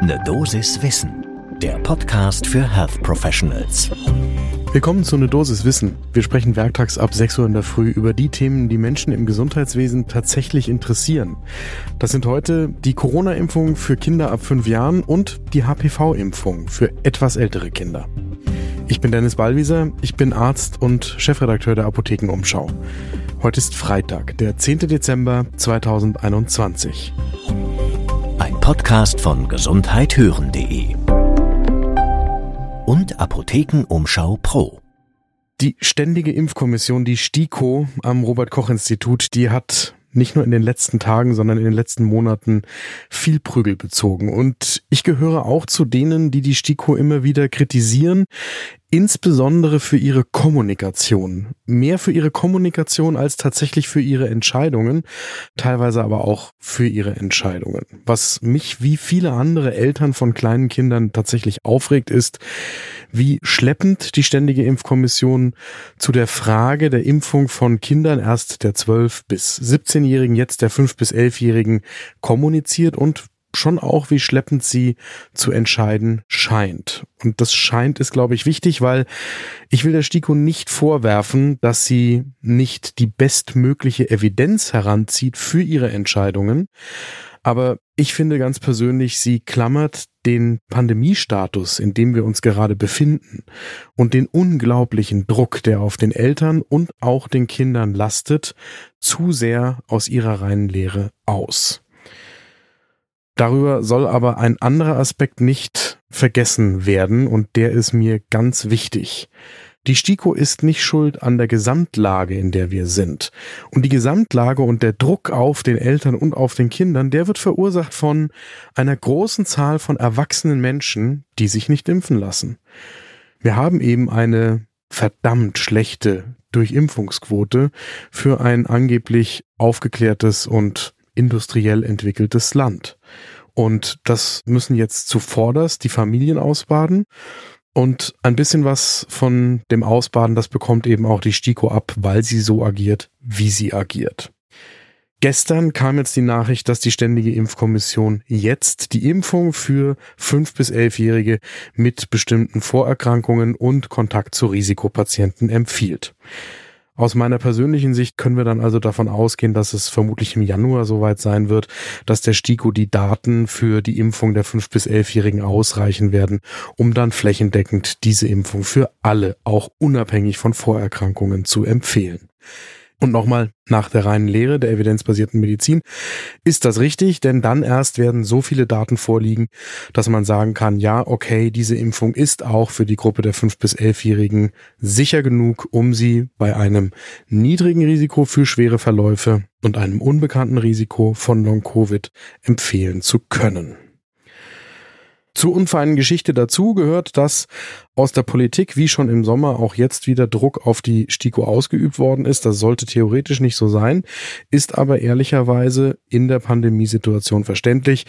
Ne Dosis Wissen, der Podcast für Health Professionals. Willkommen zu Ne Dosis Wissen. Wir sprechen werktags ab 6 Uhr in der Früh über die Themen, die Menschen im Gesundheitswesen tatsächlich interessieren. Das sind heute die Corona-Impfung für Kinder ab 5 Jahren und die HPV-Impfung für etwas ältere Kinder. Ich bin Dennis Ballwieser, ich bin Arzt und Chefredakteur der Apothekenumschau. Heute ist Freitag, der 10. Dezember 2021. Podcast von gesundheithören.de und Apothekenumschau Pro. Die Ständige Impfkommission, die STIKO am Robert Koch Institut, die hat nicht nur in den letzten Tagen, sondern in den letzten Monaten viel Prügel bezogen. Und ich gehöre auch zu denen, die die STIKO immer wieder kritisieren, insbesondere für ihre Kommunikation. Mehr für ihre Kommunikation als tatsächlich für ihre Entscheidungen, teilweise aber auch für ihre Entscheidungen. Was mich wie viele andere Eltern von kleinen Kindern tatsächlich aufregt, ist, wie schleppend die Ständige Impfkommission zu der Frage der Impfung von Kindern erst der 12 bis 17-Jährigen, jetzt der 5 bis 11-Jährigen kommuniziert und schon auch, wie schleppend sie zu entscheiden scheint. Und das scheint ist, glaube ich, wichtig, weil ich will der STIKO nicht vorwerfen, dass sie nicht die bestmögliche Evidenz heranzieht für ihre Entscheidungen. Aber ich finde ganz persönlich, sie klammert den Pandemiestatus, in dem wir uns gerade befinden und den unglaublichen Druck, der auf den Eltern und auch den Kindern lastet, zu sehr aus ihrer reinen Lehre aus. Darüber soll aber ein anderer Aspekt nicht vergessen werden und der ist mir ganz wichtig. Die STIKO ist nicht schuld an der Gesamtlage, in der wir sind. Und die Gesamtlage und der Druck auf den Eltern und auf den Kindern, der wird verursacht von einer großen Zahl von erwachsenen Menschen, die sich nicht impfen lassen. Wir haben eben eine verdammt schlechte Durchimpfungsquote für ein angeblich aufgeklärtes und industriell entwickeltes Land. Und das müssen jetzt zuvorderst die Familien ausbaden. Und ein bisschen was von dem Ausbaden, das bekommt eben auch die STIKO ab, weil sie so agiert, wie sie agiert. Gestern kam jetzt die Nachricht, dass die Ständige Impfkommission jetzt die Impfung für 5- bis 11-Jährige mit bestimmten Vorerkrankungen und Kontakt zu Risikopatienten empfiehlt. Aus meiner persönlichen Sicht können wir dann also davon ausgehen, dass es vermutlich im Januar soweit sein wird, dass der STIKO die Daten für die Impfung der 5- bis 11-Jährigen ausreichen werden, um dann flächendeckend diese Impfung für alle, auch unabhängig von Vorerkrankungen, zu empfehlen. Und nochmal, nach der reinen Lehre der evidenzbasierten Medizin ist das richtig, denn dann erst werden so viele Daten vorliegen, dass man sagen kann, ja, okay, diese Impfung ist auch für die Gruppe der 5- bis 11-Jährigen sicher genug, um sie bei einem niedrigen Risiko für schwere Verläufe und einem unbekannten Risiko von Long-Covid empfehlen zu können. Zur unfeinen Geschichte dazu gehört, dass aus der Politik wie schon im Sommer auch jetzt wieder Druck auf die STIKO ausgeübt worden ist. Das sollte theoretisch nicht so sein, ist aber ehrlicherweise in der Pandemiesituation verständlich.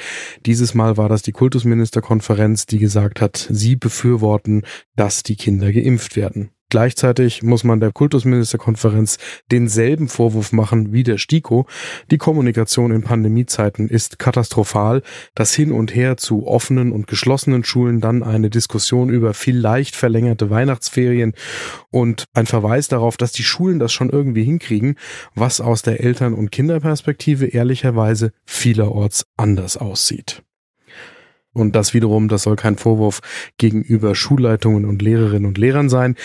Dieses Mal war das die Kultusministerkonferenz, die gesagt hat, sie befürworten, dass die Kinder geimpft werden. Gleichzeitig muss man der Kultusministerkonferenz denselben Vorwurf machen wie der STIKO. Die Kommunikation in Pandemiezeiten ist katastrophal. Das Hin und Her zu offenen und geschlossenen Schulen, dann eine Diskussion über vielleicht verlängerte Weihnachtsferien und ein Verweis darauf, dass die Schulen das schon irgendwie hinkriegen, was aus der Eltern- und Kinderperspektive ehrlicherweise vielerorts anders aussieht. Und das wiederum, das soll kein Vorwurf gegenüber Schulleitungen und Lehrerinnen und Lehrern sein,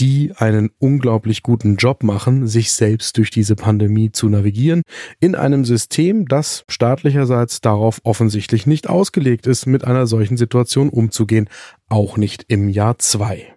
die einen unglaublich guten Job machen, sich selbst durch diese Pandemie zu navigieren, in einem System, das staatlicherseits darauf offensichtlich nicht ausgelegt ist, mit einer solchen Situation umzugehen, auch nicht im Jahr zwei.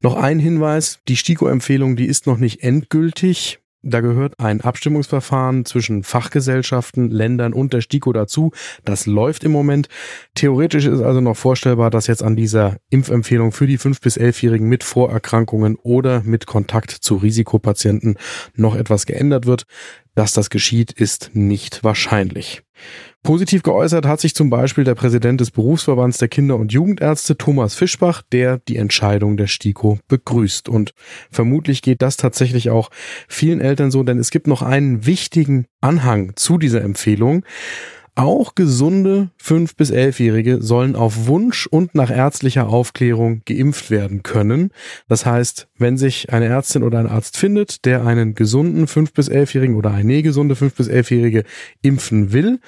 Noch ein Hinweis, die STIKO-Empfehlung, die ist noch nicht endgültig. Da gehört ein Abstimmungsverfahren zwischen Fachgesellschaften, Ländern und der STIKO dazu. Das läuft im Moment. Theoretisch ist also noch vorstellbar, dass jetzt an dieser Impfempfehlung für die 5- bis 11-Jährigen mit Vorerkrankungen oder mit Kontakt zu Risikopatienten noch etwas geändert wird. Dass das geschieht, ist nicht wahrscheinlich. Positiv geäußert hat sich zum Beispiel der Präsident des Berufsverbands der Kinder- und Jugendärzte Thomas Fischbach, der die Entscheidung der STIKO begrüßt. Und vermutlich geht das tatsächlich auch vielen Eltern so, denn es gibt noch einen wichtigen Anhang zu dieser Empfehlung. Auch gesunde 5- bis 11-Jährige sollen auf Wunsch und nach ärztlicher Aufklärung geimpft werden können. Das heißt, wenn sich eine Ärztin oder ein Arzt findet, der einen gesunden 5- bis 11-Jährigen oder eine gesunde 5- bis 11-Jährige impfen will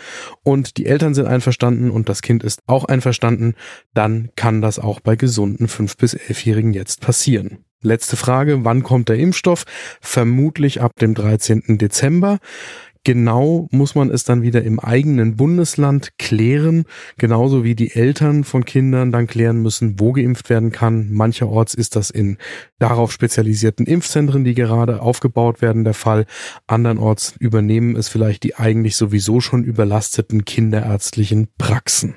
und die Eltern sind einverstanden und das Kind ist auch einverstanden, dann kann das auch bei gesunden 5- bis 11-Jährigen jetzt passieren. Letzte Frage, wann kommt der Impfstoff? Vermutlich ab dem 13. Dezember. Genau muss man es dann wieder im eigenen Bundesland klären, genauso wie die Eltern von Kindern dann klären müssen, wo geimpft werden kann. Mancherorts ist das in darauf spezialisierten Impfzentren, die gerade aufgebaut werden, der Fall. Andernorts übernehmen es vielleicht die eigentlich sowieso schon überlasteten kinderärztlichen Praxen.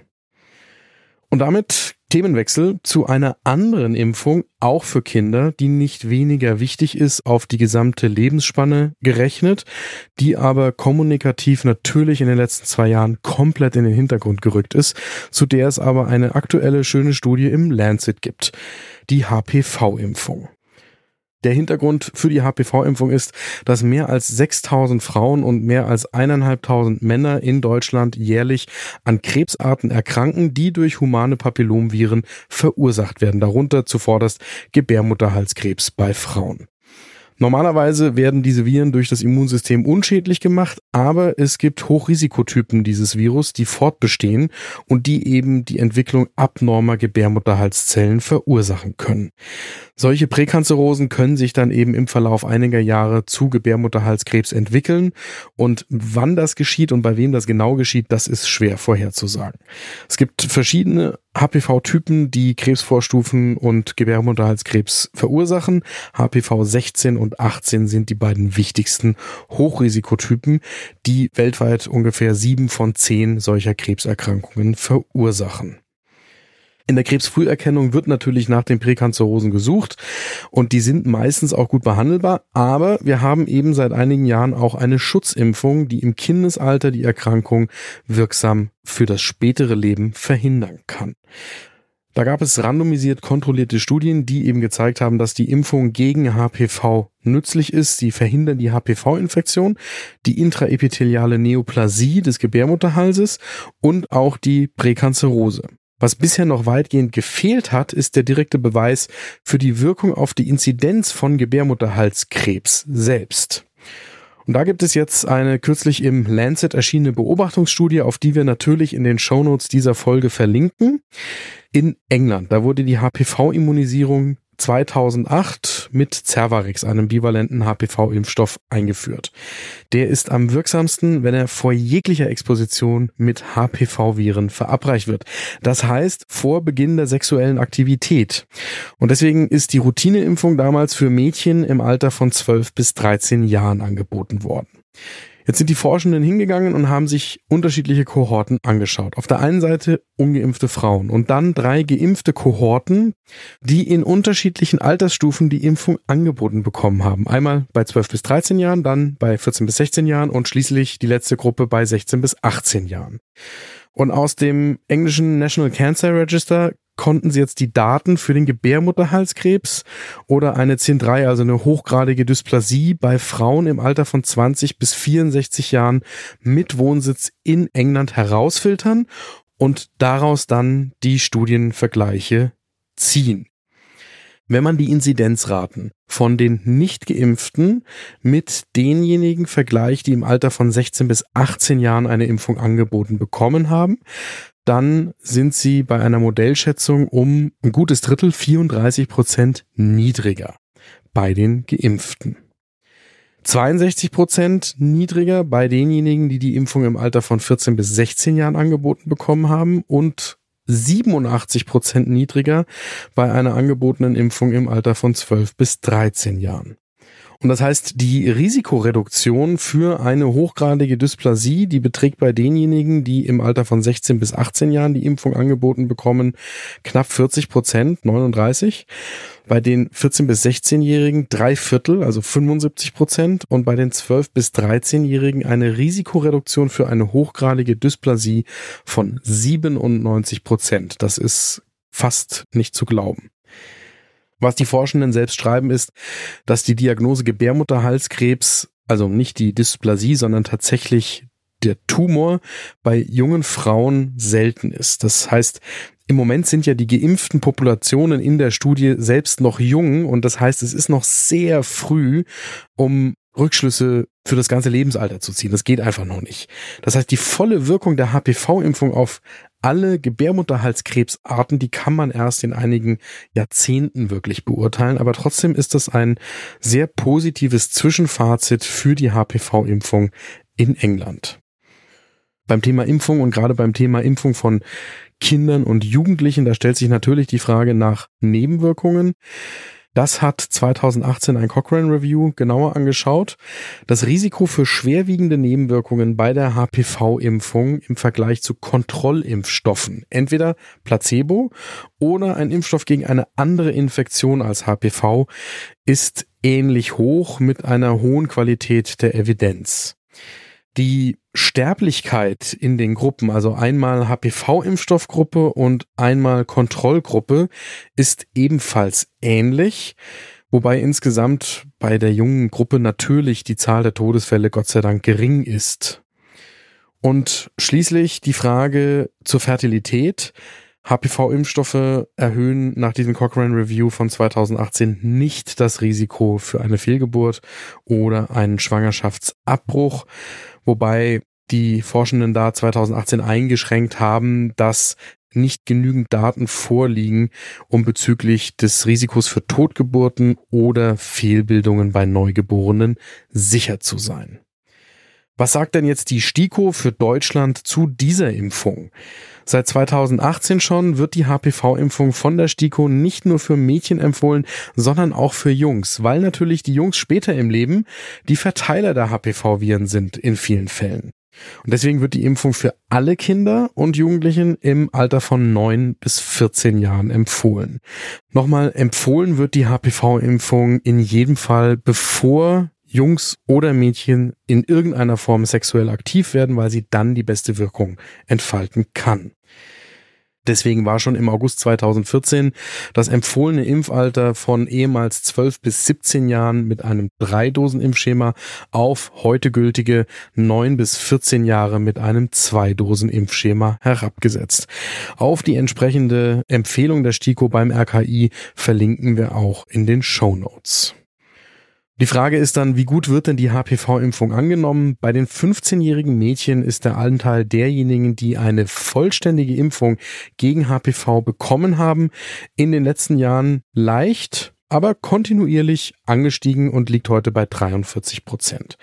Und damit Themenwechsel zu einer anderen Impfung, auch für Kinder, die nicht weniger wichtig ist auf die gesamte Lebensspanne gerechnet, die aber kommunikativ natürlich in den letzten zwei Jahren komplett in den Hintergrund gerückt ist, zu der es aber eine aktuelle schöne Studie im Lancet gibt. Die HPV-Impfung. Der Hintergrund für die HPV-Impfung ist, dass mehr als 6000 Frauen und mehr als 1500 Männer in Deutschland jährlich an Krebsarten erkranken, die durch humane Papillomviren verursacht werden, darunter zuvorderst Gebärmutterhalskrebs bei Frauen. Normalerweise werden diese Viren durch das Immunsystem unschädlich gemacht, aber es gibt Hochrisikotypen dieses Virus, die fortbestehen und die eben die Entwicklung abnormer Gebärmutterhalszellen verursachen können. Solche Präkanzerosen können sich dann eben im Verlauf einiger Jahre zu Gebärmutterhalskrebs entwickeln und wann das geschieht und bei wem das genau geschieht, das ist schwer vorherzusagen. Es gibt verschiedene HPV-Typen, die Krebsvorstufen und Gebärmutterhalskrebs verursachen. HPV 16 und 18 sind die beiden wichtigsten Hochrisikotypen, die weltweit ungefähr sieben von zehn solcher Krebserkrankungen verursachen. In der Krebsfrüherkennung wird natürlich nach den Präkanzerosen gesucht und die sind meistens auch gut behandelbar, aber wir haben eben seit einigen Jahren auch eine Schutzimpfung, die im Kindesalter die Erkrankung wirksam für das spätere Leben verhindern kann. Da gab es randomisiert kontrollierte Studien, die eben gezeigt haben, dass die Impfung gegen HPV nützlich ist. Sie verhindern die HPV-Infektion, die intraepitheliale Neoplasie des Gebärmutterhalses und auch die Präkanzerose. Was bisher noch weitgehend gefehlt hat, ist der direkte Beweis für die Wirkung auf die Inzidenz von Gebärmutterhalskrebs selbst. Und da gibt es jetzt eine kürzlich im Lancet erschienene Beobachtungsstudie, auf die wir natürlich in den Shownotes dieser Folge verlinken. In England, da wurde die HPV-Immunisierung 2008 mit Cervarix, einem bivalenten HPV-Impfstoff, eingeführt. Der ist am wirksamsten, wenn er vor jeglicher Exposition mit HPV-Viren verabreicht wird. Das heißt, vor Beginn der sexuellen Aktivität. Und deswegen ist die Routineimpfung damals für Mädchen im Alter von 12 bis 13 Jahren angeboten worden. Jetzt sind die Forschenden hingegangen und haben sich unterschiedliche Kohorten angeschaut. Auf der einen Seite ungeimpfte Frauen und dann drei geimpfte Kohorten, die in unterschiedlichen Altersstufen die Impfung angeboten bekommen haben. Einmal bei 12 bis 13 Jahren, dann bei 14 bis 16 Jahren und schließlich die letzte Gruppe bei 16 bis 18 Jahren. Und aus dem englischen National Cancer Register konnten sie jetzt die Daten für den Gebärmutterhalskrebs oder eine CIN3, also eine hochgradige Dysplasie bei Frauen im Alter von 20 bis 64 Jahren mit Wohnsitz in England herausfiltern und daraus dann die Studienvergleiche ziehen. Wenn man die Inzidenzraten von den nicht geimpften mit denjenigen vergleicht, die im Alter von 16 bis 18 Jahren eine Impfung angeboten bekommen haben, dann sind sie bei einer Modellschätzung um ein gutes Drittel, 34 Prozent niedriger bei den Geimpften. 62 Prozent niedriger bei denjenigen, die die Impfung im Alter von 14 bis 16 Jahren angeboten bekommen haben und 87 Prozent niedriger bei einer angebotenen Impfung im Alter von 12 bis 13 Jahren. Und das heißt, die Risikoreduktion für eine hochgradige Dysplasie, die beträgt bei denjenigen, die im Alter von 16 bis 18 Jahren die Impfung angeboten bekommen, knapp 40 Prozent, 39. Bei den 14 bis 16-Jährigen drei Viertel, also 75 Prozent. Und bei den 12 bis 13-Jährigen eine Risikoreduktion für eine hochgradige Dysplasie von 97 Prozent. Das ist fast nicht zu glauben. Was die Forschenden selbst schreiben, ist, dass die Diagnose Gebärmutterhalskrebs, also nicht die Dysplasie, sondern tatsächlich der Tumor bei jungen Frauen selten ist. Das heißt, im Moment sind ja die geimpften Populationen in der Studie selbst noch jung und das heißt, es ist noch sehr früh, um Rückschlüsse für das ganze Lebensalter zu ziehen. Das geht einfach noch nicht. Das heißt, die volle Wirkung der HPV-Impfung auf alle Gebärmutterhalskrebsarten, die kann man erst in einigen Jahrzehnten wirklich beurteilen. Aber trotzdem ist das ein sehr positives Zwischenfazit für die HPV-Impfung in England. Beim Thema Impfung und gerade beim Thema Impfung von Kindern und Jugendlichen, da stellt sich natürlich die Frage nach Nebenwirkungen. Das hat 2018 ein Cochrane Review genauer angeschaut. Das Risiko für schwerwiegende Nebenwirkungen bei der HPV-Impfung im Vergleich zu Kontrollimpfstoffen, entweder Placebo oder ein Impfstoff gegen eine andere Infektion als HPV, ist ähnlich hoch mit einer hohen Qualität der Evidenz. Die Sterblichkeit in den Gruppen, also einmal HPV-Impfstoffgruppe und einmal Kontrollgruppe, ist ebenfalls ähnlich, wobei insgesamt bei der jungen Gruppe natürlich die Zahl der Todesfälle Gott sei Dank gering ist. Und schließlich die Frage zur Fertilität. HPV-Impfstoffe erhöhen nach diesem Cochrane Review von 2018 nicht das Risiko für eine Fehlgeburt oder einen Schwangerschaftsabbruch wobei die Forschenden da 2018 eingeschränkt haben, dass nicht genügend Daten vorliegen, um bezüglich des Risikos für Totgeburten oder Fehlbildungen bei Neugeborenen sicher zu sein. Was sagt denn jetzt die STIKO für Deutschland zu dieser Impfung? Seit 2018 schon wird die HPV-Impfung von der STIKO nicht nur für Mädchen empfohlen, sondern auch für Jungs, weil natürlich die Jungs später im Leben die Verteiler der HPV-Viren sind in vielen Fällen. Und deswegen wird die Impfung für alle Kinder und Jugendlichen im Alter von 9 bis 14 Jahren empfohlen. Nochmal, empfohlen wird die HPV-Impfung in jedem Fall, bevor Jungs oder Mädchen in irgendeiner Form sexuell aktiv werden, weil sie dann die beste Wirkung entfalten kann. Deswegen war schon im August 2014 das empfohlene Impfalter von ehemals 12 bis 17 Jahren mit einem Drei-Dosen-Impfschema auf heute gültige 9 bis 14 Jahre mit einem Zwei-Dosen-Impfschema herabgesetzt. Auf die entsprechende Empfehlung der STIKO beim RKI verlinken wir auch in den Show Notes. Die Frage ist dann, wie gut wird denn die HPV-Impfung angenommen? Bei den 15-jährigen Mädchen ist der Anteil derjenigen, die eine vollständige Impfung gegen HPV bekommen haben, in den letzten Jahren leicht, aber kontinuierlich angestiegen und liegt heute bei 43 Prozent.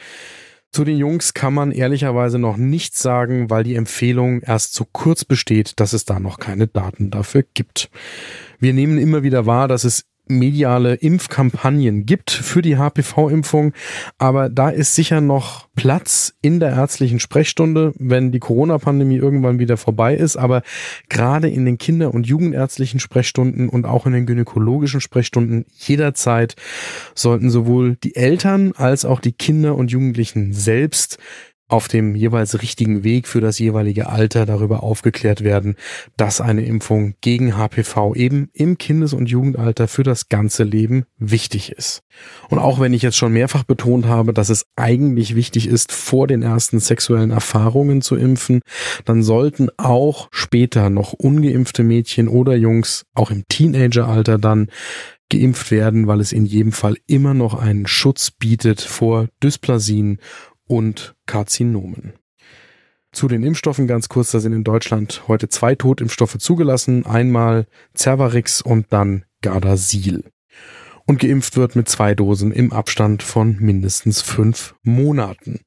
Zu den Jungs kann man ehrlicherweise noch nichts sagen, weil die Empfehlung erst so kurz besteht, dass es da noch keine Daten dafür gibt. Wir nehmen immer wieder wahr, dass es mediale Impfkampagnen gibt für die HPV-Impfung. Aber da ist sicher noch Platz in der ärztlichen Sprechstunde, wenn die Corona-Pandemie irgendwann wieder vorbei ist. Aber gerade in den Kinder- und Jugendärztlichen Sprechstunden und auch in den gynäkologischen Sprechstunden jederzeit sollten sowohl die Eltern als auch die Kinder und Jugendlichen selbst auf dem jeweils richtigen Weg für das jeweilige Alter darüber aufgeklärt werden, dass eine Impfung gegen HPV eben im Kindes- und Jugendalter für das ganze Leben wichtig ist. Und auch wenn ich jetzt schon mehrfach betont habe, dass es eigentlich wichtig ist, vor den ersten sexuellen Erfahrungen zu impfen, dann sollten auch später noch ungeimpfte Mädchen oder Jungs, auch im Teenageralter dann, geimpft werden, weil es in jedem Fall immer noch einen Schutz bietet vor Dysplasien und Karzinomen. Zu den Impfstoffen ganz kurz, da sind in Deutschland heute zwei Totimpfstoffe zugelassen, einmal Cervarix und dann Gardasil. Und geimpft wird mit zwei Dosen im Abstand von mindestens fünf Monaten.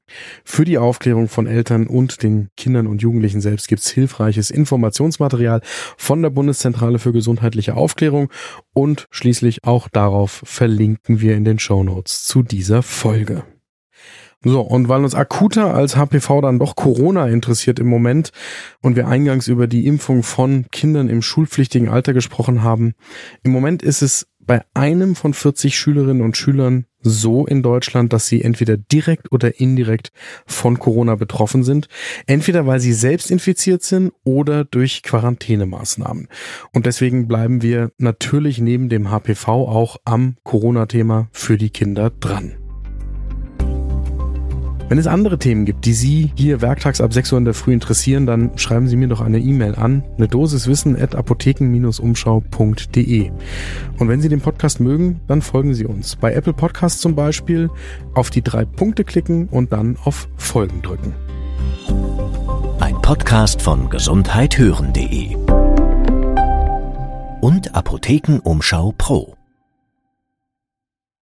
Für die Aufklärung von Eltern und den Kindern und Jugendlichen selbst gibt's hilfreiches Informationsmaterial von der Bundeszentrale für gesundheitliche Aufklärung und schließlich auch darauf verlinken wir in den Show Notes zu dieser Folge. So, und weil uns akuter als HPV dann doch Corona interessiert im Moment und wir eingangs über die Impfung von Kindern im schulpflichtigen Alter gesprochen haben, im Moment ist es bei einem von 40 Schülerinnen und Schülern so in Deutschland, dass sie entweder direkt oder indirekt von Corona betroffen sind. Entweder weil sie selbst infiziert sind oder durch Quarantänemaßnahmen. Und deswegen bleiben wir natürlich neben dem HPV auch am Corona-Thema für die Kinder dran. Wenn es andere Themen gibt, die Sie hier werktags ab 6 Uhr in der Früh interessieren, dann schreiben Sie mir doch eine E-Mail an, eine Dosis at apotheken-umschau.de. Und wenn Sie den Podcast mögen, dann folgen Sie uns. Bei Apple Podcasts zum Beispiel auf die drei Punkte klicken und dann auf Folgen drücken. Ein Podcast von gesundheithören.de und Apothekenumschau Pro.